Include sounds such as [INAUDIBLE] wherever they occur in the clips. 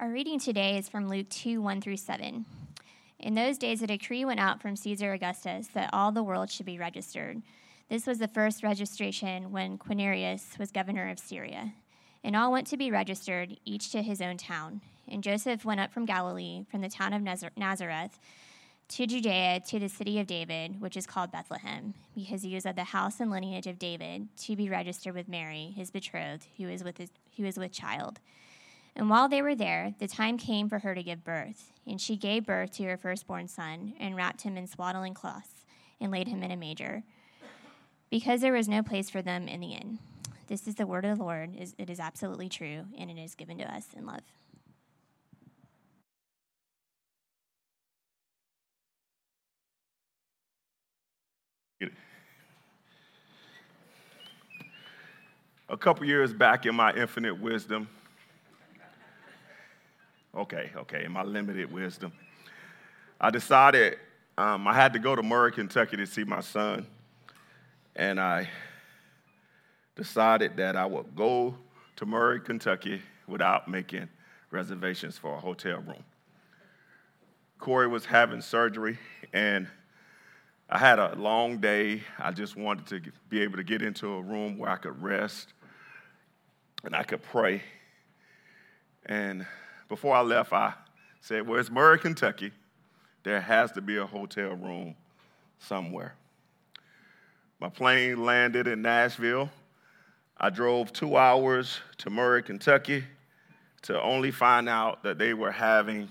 Our reading today is from Luke 2 1 through 7. In those days, a decree went out from Caesar Augustus that all the world should be registered. This was the first registration when Quirinius was governor of Syria. And all went to be registered, each to his own town. And Joseph went up from Galilee, from the town of Nazareth, to Judea, to the city of David, which is called Bethlehem, because he was of the house and lineage of David, to be registered with Mary, his betrothed, who was with, his, who was with child. And while they were there, the time came for her to give birth. And she gave birth to her firstborn son, and wrapped him in swaddling cloths, and laid him in a manger, because there was no place for them in the inn. This is the word of the Lord. It is absolutely true, and it is given to us in love. A couple years back in my infinite wisdom, Okay, okay, in my limited wisdom. I decided um, I had to go to Murray, Kentucky to see my son. And I decided that I would go to Murray, Kentucky without making reservations for a hotel room. Corey was having surgery, and I had a long day. I just wanted to be able to get into a room where I could rest and I could pray. And before I left, I said, Well, it's Murray, Kentucky. There has to be a hotel room somewhere. My plane landed in Nashville. I drove two hours to Murray, Kentucky to only find out that they were having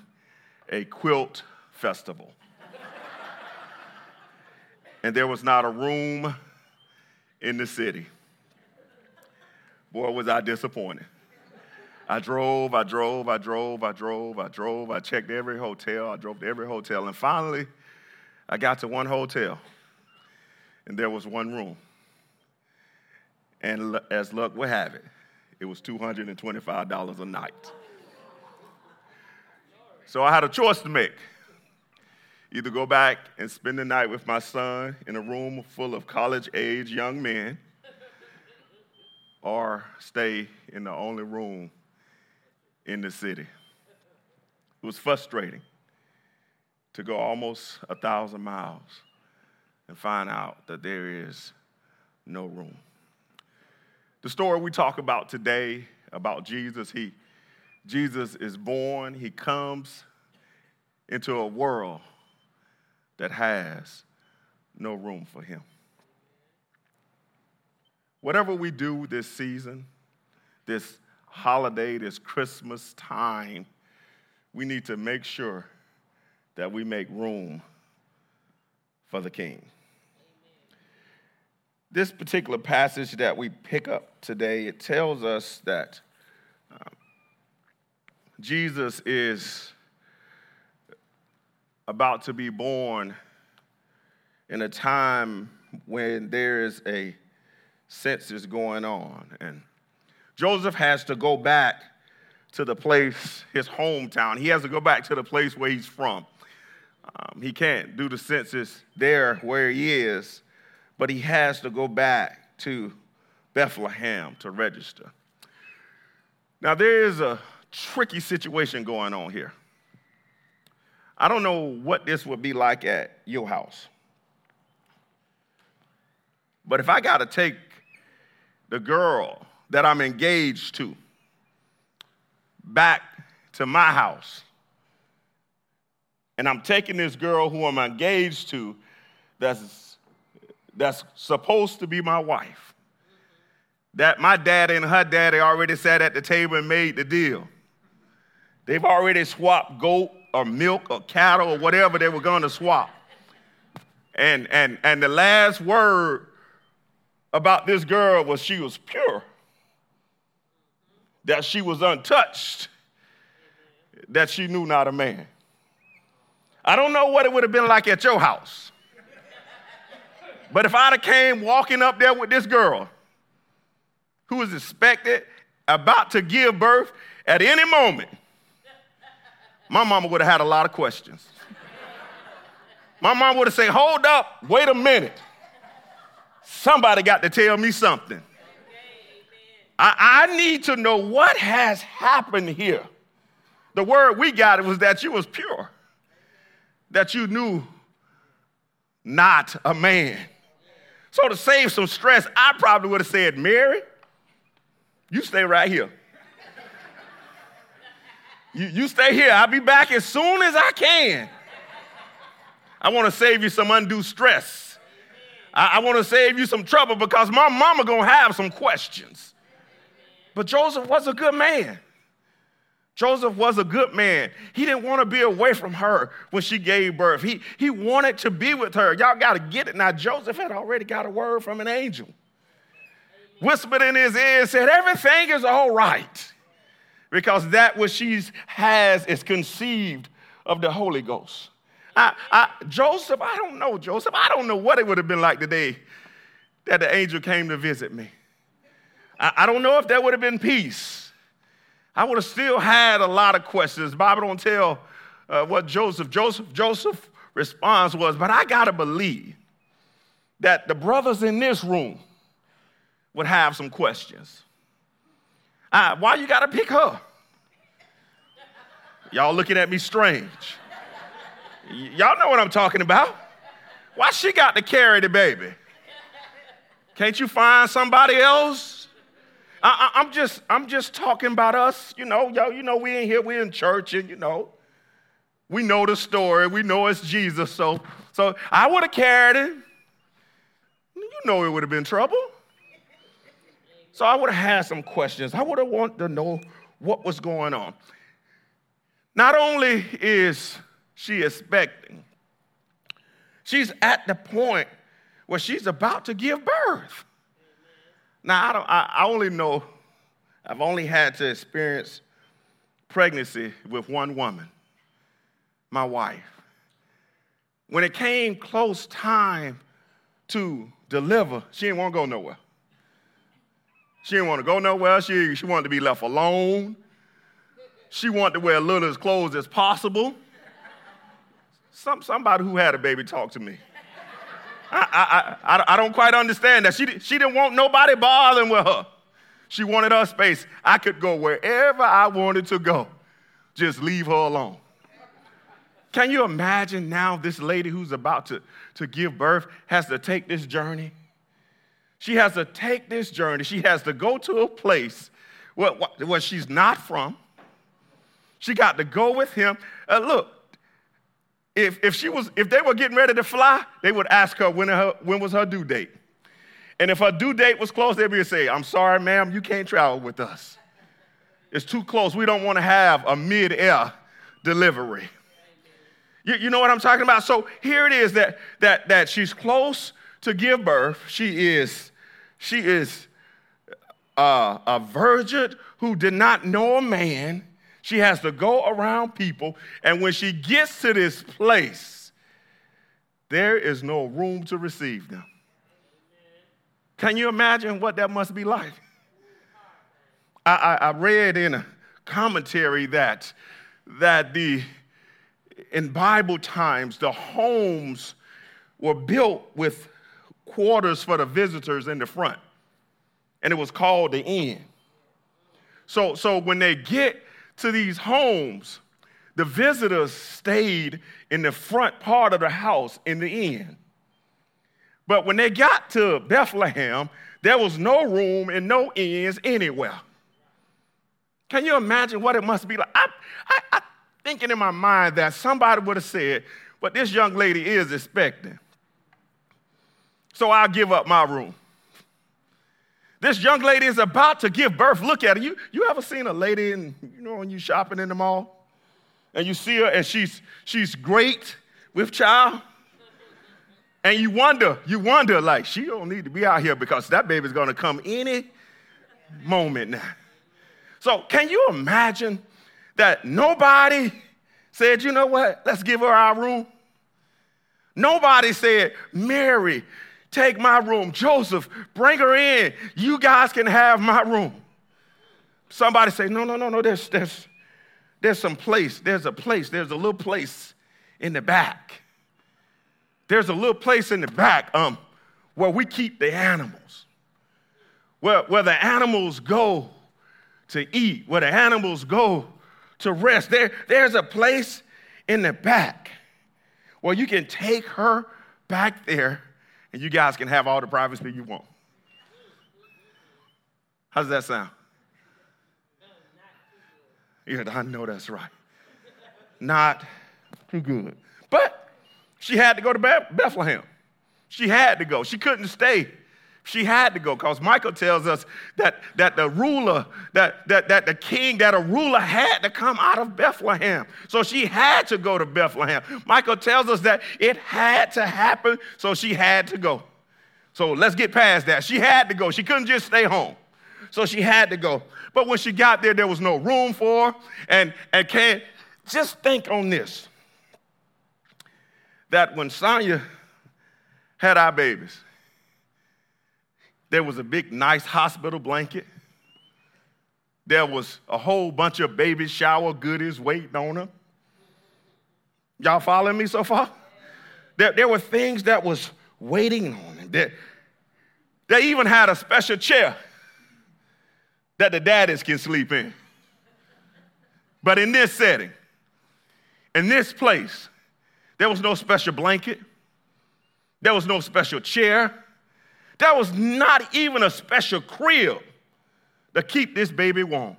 a quilt festival. [LAUGHS] and there was not a room in the city. Boy, was I disappointed. I drove, I drove, I drove, I drove, I drove. I checked every hotel. I drove to every hotel. And finally, I got to one hotel, and there was one room. And as luck would have it, it was $225 a night. So I had a choice to make either go back and spend the night with my son in a room full of college age young men, or stay in the only room in the city. It was frustrating to go almost a thousand miles and find out that there is no room. The story we talk about today about Jesus, he, Jesus is born, he comes into a world that has no room for him. Whatever we do this season, this holiday, this Christmas time, we need to make sure that we make room for the King. This particular passage that we pick up today, it tells us that um, Jesus is about to be born in a time when there is a census going on. And Joseph has to go back to the place, his hometown. He has to go back to the place where he's from. Um, he can't do the census there where he is, but he has to go back to Bethlehem to register. Now, there is a tricky situation going on here. I don't know what this would be like at your house. But if I got to take the girl that I'm engaged to back to my house. And I'm taking this girl who I'm engaged to that's, that's supposed to be my wife. That my daddy and her daddy already sat at the table and made the deal. They've already swapped goat or milk or cattle or whatever they were going to swap. And, and, and the last word about this girl was she was pure that she was untouched, that she knew not a man. I don't know what it would have been like at your house. But if I'd have came walking up there with this girl who was expected, about to give birth at any moment, my mama would have had a lot of questions. My mom would have said, Hold up, wait a minute. Somebody got to tell me something. I, I need to know what has happened here. The word we got was that you was pure, that you knew not a man. So to save some stress, I probably would have said, Mary, you stay right here. You, you stay here. I'll be back as soon as I can. I want to save you some undue stress. I, I want to save you some trouble because my mama gonna have some questions. But Joseph was a good man. Joseph was a good man. He didn't want to be away from her when she gave birth. He, he wanted to be with her. Y'all got to get it. Now, Joseph had already got a word from an angel. Whispered in his ear said, Everything is all right because that which she has is conceived of the Holy Ghost. I, I, Joseph, I don't know, Joseph. I don't know what it would have been like the day that the angel came to visit me. I, don't know if there would have been peace. I would have still had a lot of questions. The Bible don't tell uh, what Joseph, Joseph, Joseph response was, but I gotta believe that the brothers in this room would have some questions. Uh, why you gotta pick her? Y'all looking at me strange. Y'all know what I'm talking about. Why she got to carry the baby? Can't you find somebody else? I, am just, I'm just talking about us. You know, yo, you know, we in here, we in church, and you know, we know the story. We know it's Jesus. So, so I would have carried him. You know, it would have been trouble. So I would have had some questions. I would have wanted to know what was going on. Not only is she expecting, she's at the point where she's about to give birth. Now, I, don't, I, I only know, I've only had to experience pregnancy with one woman, my wife. When it came close time to deliver, she didn't want to go nowhere. She didn't want to go nowhere. She, she wanted to be left alone. She wanted to wear little as clothes as possible. Some, somebody who had a baby talk to me. I, I, I, don't quite understand that. She, she didn't want nobody bothering with her. She wanted her space. I could go wherever I wanted to go. Just leave her alone. Can you imagine now this lady who's about to, to give birth has to take this journey? She has to take this journey. She has to go to a place where, where she's not from. She got to go with him. Uh, look, if, if she was if they were getting ready to fly, they would ask her when, her when was her due date. And if her due date was close, they'd be say, I'm sorry, ma'am, you can't travel with us. It's too close. We don't want to have a mid-air delivery. You, you know what I'm talking about? So here it is that, that, that she's close to give birth. She is, she is uh, a virgin who did not know a man she has to go around people, and when she gets to this place, there is no room to receive them. Can you imagine what that must be like? I, I, I read in a commentary that, that the, in Bible times, the homes were built with quarters for the visitors in the front, and it was called the inn. So, so when they get to these homes, the visitors stayed in the front part of the house in the inn. But when they got to Bethlehem, there was no room and no inns anywhere. Can you imagine what it must be like? I, I, I thinking in my mind that somebody would have said, but this young lady is expecting. So I'll give up my room. This young lady is about to give birth. Look at her. You, you ever seen a lady in, you know, when you shopping in the mall? And you see her and she's she's great with child. And you wonder, you wonder, like, she don't need to be out here because that baby's gonna come any moment now. So can you imagine that nobody said, you know what, let's give her our room? Nobody said, Mary, take my room. Joseph, bring her in. You guys can have my room. Somebody say, no, no, no, no, there's, there's, there's some place. There's a place. There's a little place in the back. There's a little place in the back um, where we keep the animals, where, where the animals go to eat, where the animals go to rest. There, there's a place in the back where you can take her back there and you guys can have all the privacy you want. How does that sound? Yeah, I know that's right. Not too good. But she had to go to Bethlehem. She had to go. She couldn't stay she had to go because Micah tells us that, that the ruler, that, that, that the king, that a ruler had to come out of Bethlehem. So she had to go to Bethlehem. Micah tells us that it had to happen, so she had to go. So let's get past that. She had to go. She couldn't just stay home. So she had to go. But when she got there, there was no room for her. And, and can just think on this that when Sonia had our babies, there was a big, nice hospital blanket. There was a whole bunch of baby shower goodies waiting on her. Y'all following me so far? There, there were things that was waiting on him. There, they even had a special chair that the daddies can sleep in. But in this setting, in this place, there was no special blanket. There was no special chair. There was not even a special crib to keep this baby warm.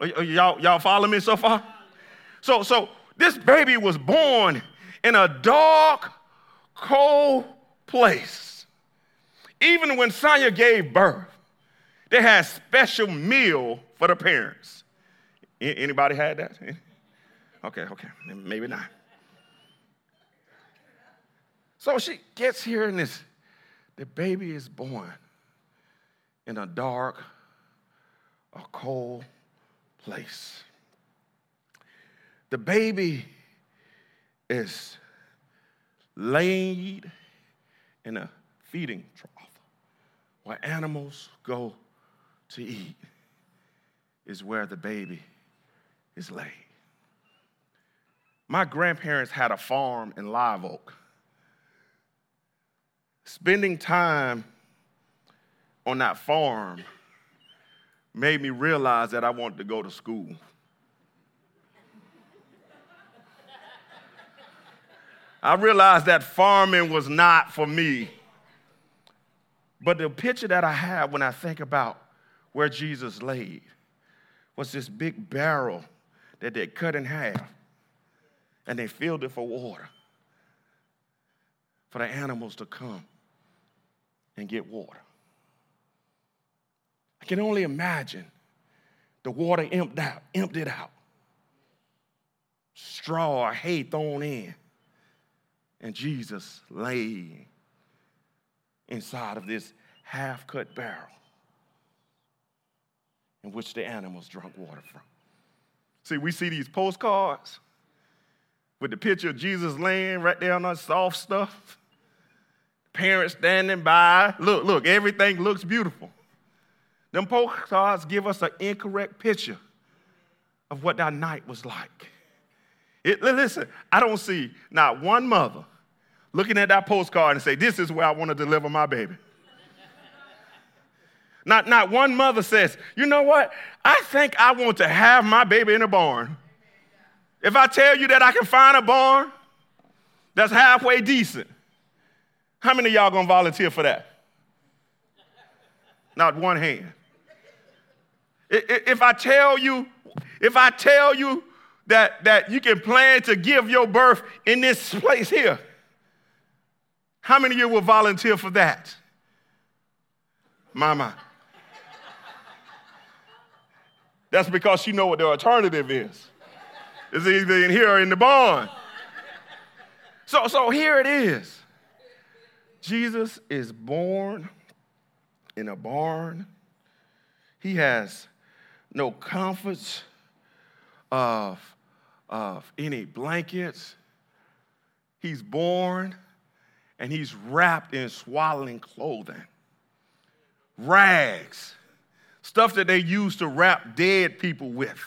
Y'all, y'all follow me so far? So, so this baby was born in a dark, cold place. Even when Sonia gave birth, they had special meal for the parents. Anybody had that? [LAUGHS] Okay, okay, maybe not. So she gets here in this the baby is born in a dark, a cold place. The baby is laid in a feeding trough where animals go to eat, is where the baby is laid. My grandparents had a farm in Live Oak spending time on that farm made me realize that I wanted to go to school. I realized that farming was not for me. But the picture that I have when I think about where Jesus laid was this big barrel that they cut in half and they filled it for water for the animals to come and get water. I can only imagine the water emptied out, emptied out, straw or hay thrown in, and Jesus lay inside of this half cut barrel in which the animals drank water from. See, we see these postcards with the picture of Jesus laying right there on that soft stuff parents standing by. Look, look, everything looks beautiful. Them postcards give us an incorrect picture of what that night was like. It, listen, I don't see not one mother looking at that postcard and say, This is where I want to deliver my baby. not, not one mother says, You know what? I think I want to have my baby in a barn. If I tell you that I can find a barn that's halfway decent, how many of y'all gonna volunteer for that? Not one hand. If I tell you, if I tell you that, that you can plan to give your birth in this place here, how many of you will volunteer for that? Mama. That's because you know what the alternative is. It's either in here or in the barn. So, so here it is. Jesus is born in a barn. He has no comforts of, of any blankets. He's born and he's wrapped in swaddling clothing, rags, stuff that they used to wrap dead people with.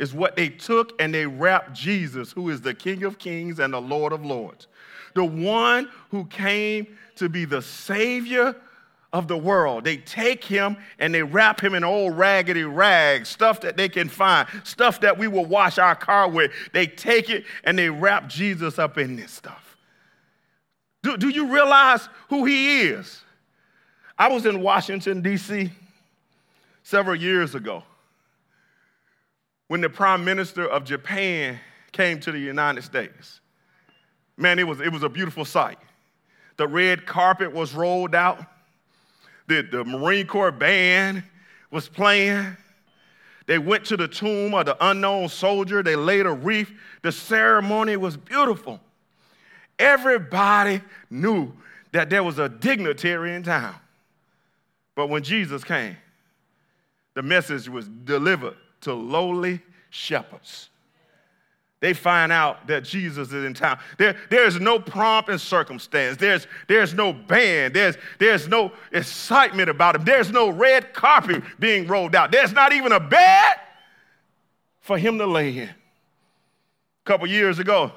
Is what they took and they wrapped Jesus, who is the King of Kings and the Lord of Lords the one who came to be the Savior of the world. They take him and they wrap him in old raggedy rags, stuff that they can find, stuff that we will wash our car with. They take it and they wrap Jesus up in this stuff. Do, do you realize who he is? I was in Washington, D.C. several years ago when the prime minister of Japan came to the United States. Man, it was, it was a beautiful sight. The red carpet was rolled out the, the Marine Corps band was playing. They went to the tomb of the unknown soldier. They laid a wreath. The ceremony was beautiful. Everybody knew that there was a dignitary in town. But when Jesus came, the message was delivered to lowly shepherds they find out that Jesus is in town. There, there's no pomp and circumstance. There's, there's no band. There's, there's no excitement about him. There's no red carpet being rolled out. There's not even a bed for him to lay in. A couple years ago,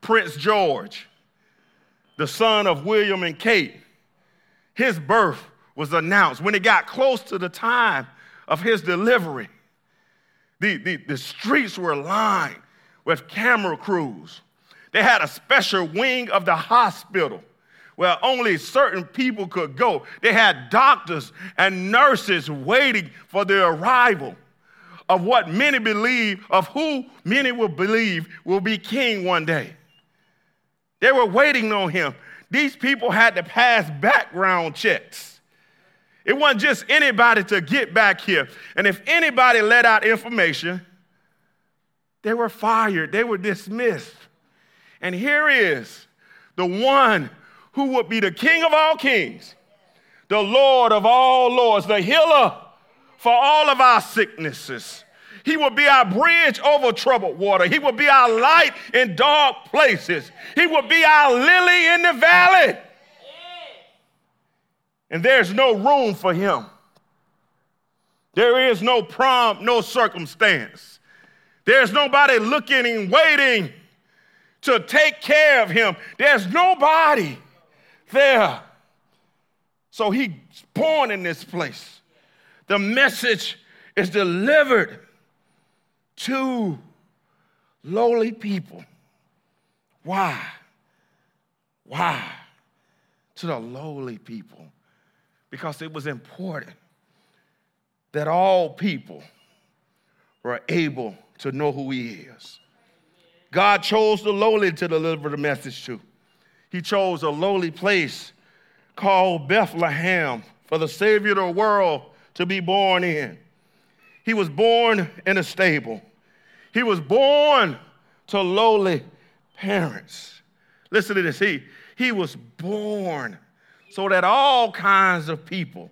Prince George, the son of William and Kate, his birth was announced. When it got close to the time of his delivery, the, the, the streets were lined with camera crews. They had a special wing of the hospital where only certain people could go. They had doctors and nurses waiting for the arrival of what many believe, of who many will believe will be king one day. They were waiting on him. These people had to pass background checks. It wasn't just anybody to get back here. And if anybody let out information, they were fired, they were dismissed. And here is the one who would be the King of all kings, the Lord of all lords, the healer for all of our sicknesses. He will be our bridge over troubled water. He will be our light in dark places. He will be our lily in the valley. And there's no room for him. There is no prompt, no circumstance. There's nobody looking and waiting to take care of him. There's nobody there. So he's born in this place. The message is delivered to lowly people. Why? Why? To the lowly people. Because it was important that all people were able to know who he is. God chose the lowly to deliver the message to. He chose a lowly place called Bethlehem for the Savior of the world to be born in. He was born in a stable. He was born to lowly parents. Listen to this. He, he was born so that all kinds of people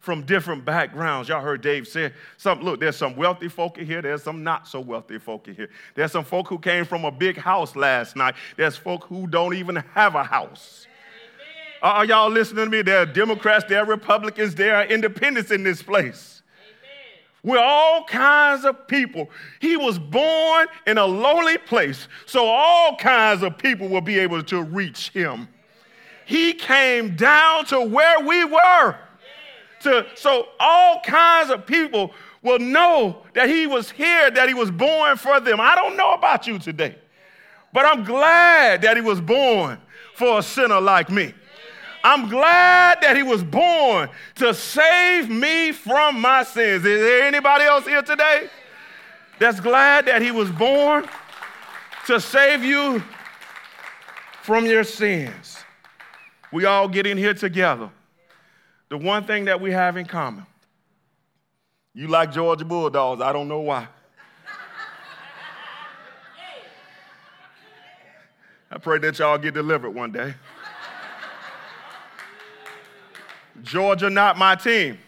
from different backgrounds. Y'all heard Dave say, some, look, there's some wealthy folk in here, there's some not so wealthy folk in here. There's some folk who came from a big house last night, there's folk who don't even have a house. Amen. Are y'all listening to me? There are Democrats, there are Republicans, there are independents in this place. We're all kinds of people. He was born in a lowly place, so all kinds of people will be able to reach him. He came down to where we were to so all kinds of people will know that he was here, that he was born for them. I don't know about you today, but I'm glad that he was born for a sinner like me. I'm glad that he was born to save me from my sins. Is there anybody else here today that's glad that he was born to save you from your sins? We all get in here together the one thing that we have in common. You like Georgia Bulldogs. I don't know why. I pray that y'all get delivered one day. Georgia, not my team.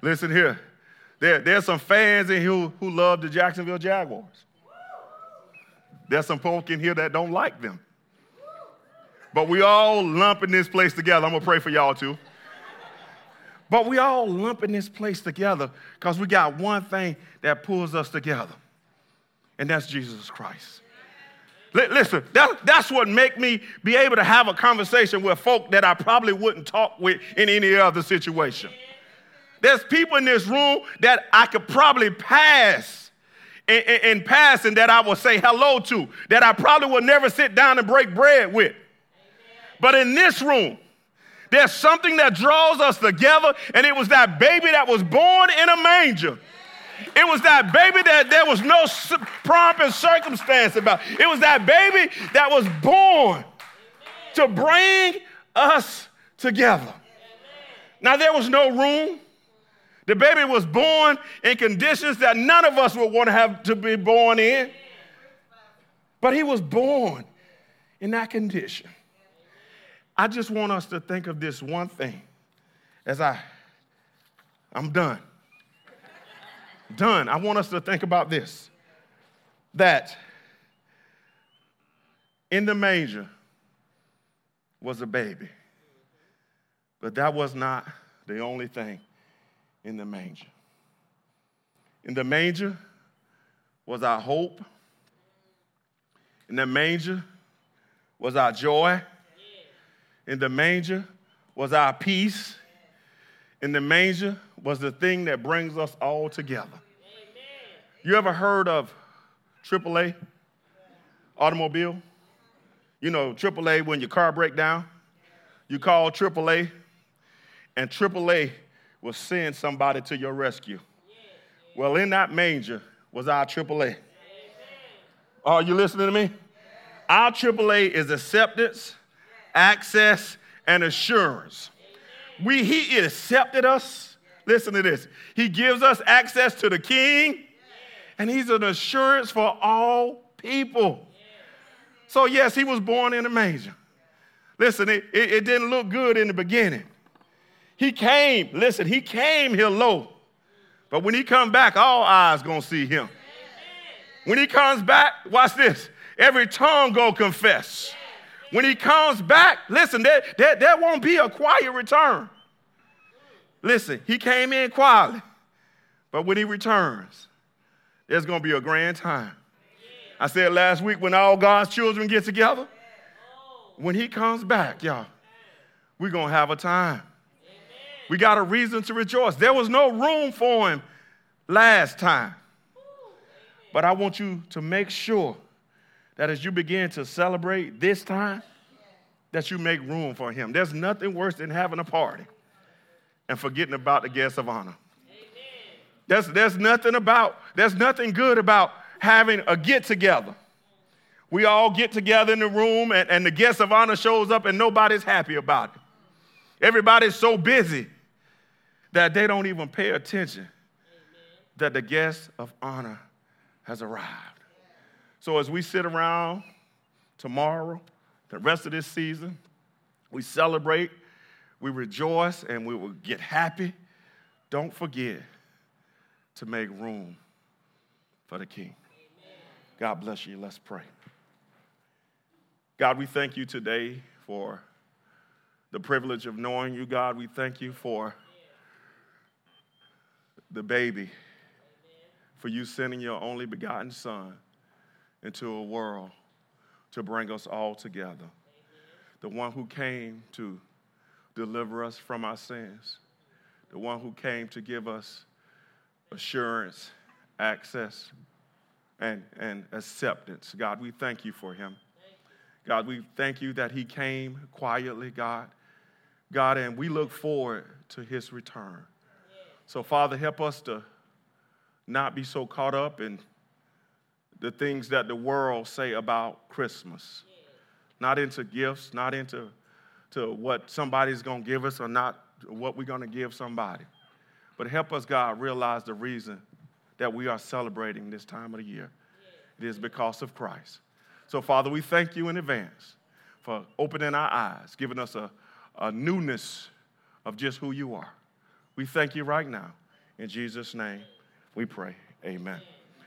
Listen here. There, there's some fans in here who, who love the Jacksonville Jaguars. There's some folk in here that don't like them. But we all lump in this place together. I'm gonna pray for y'all too. But we all lump in this place together because we got one thing that pulls us together, and that's Jesus Christ. Listen, that, that's what make me be able to have a conversation with folk that I probably wouldn't talk with in any other situation. There's people in this room that I could probably pass in, in, in passing that I will say hello to, that I probably will never sit down and break bread with. But in this room, there's something that draws us together, and it was that baby that was born in a manger. It was that baby that there was no pomp and circumstance about. It was that baby that was born to bring us together. Now, there was no room. The baby was born in conditions that none of us would want to have to be born in. But he was born in that condition. I just want us to think of this one thing as I I'm done done. I want us to think about this that in the manger was a baby, but that was not the only thing in the manger. In the manger was our hope. In the manger was our joy. In the manger was our peace. In the manger was the thing that brings us all together. You ever heard of AAA automobile? You know, AAA when your car break down, you call AAA, and AAA will send somebody to your rescue. Well, in that manger was our AAA. Are you listening to me? Our AAA is acceptance, access, and assurance. We, he accepted us. Listen to this. He gives us access to the King and he's an assurance for all people. So, yes, he was born in a manger. Listen, it, it, it, didn't look good in the beginning. He came, listen, he came here low. But when he come back, all eyes gonna see him. When he comes back, watch this. Every tongue go confess. When he comes back, listen, there, there, there won't be a quiet return. Listen, he came in quietly. But when he returns, there's going to be a grand time. I said last week when all God's children get together, when He comes back, y'all, we're going to have a time. We got a reason to rejoice. There was no room for Him last time. But I want you to make sure that as you begin to celebrate this time, that you make room for Him. There's nothing worse than having a party and forgetting about the guests of honor. There's, there's nothing about, there's nothing good about having a get together. We all get together in the room and, and the guest of honor shows up and nobody's happy about it. Everybody's so busy that they don't even pay attention that the guest of honor has arrived. So as we sit around tomorrow, the rest of this season, we celebrate, we rejoice, and we will get happy. Don't forget to make room for the King. God bless you. Let's pray. God, we thank you today for the privilege of knowing you, God. We thank you for the baby, for you sending your only begotten Son into a world to bring us all together. The one who came to deliver us from our sins, the one who came to give us assurance, access, and, and acceptance. God, we thank you for him. God, we thank you that he came quietly, God. God, and we look forward to his return. So, Father, help us to not be so caught up in the things that the world say about Christmas. Not into gifts, not into to what somebody's going to give us or not what we're going to give somebody. But help us, God, realize the reason that we are celebrating this time of the year. It is because of Christ. So, Father, we thank you in advance for opening our eyes, giving us a, a newness of just who you are. We thank you right now. In Jesus' name, we pray. Amen.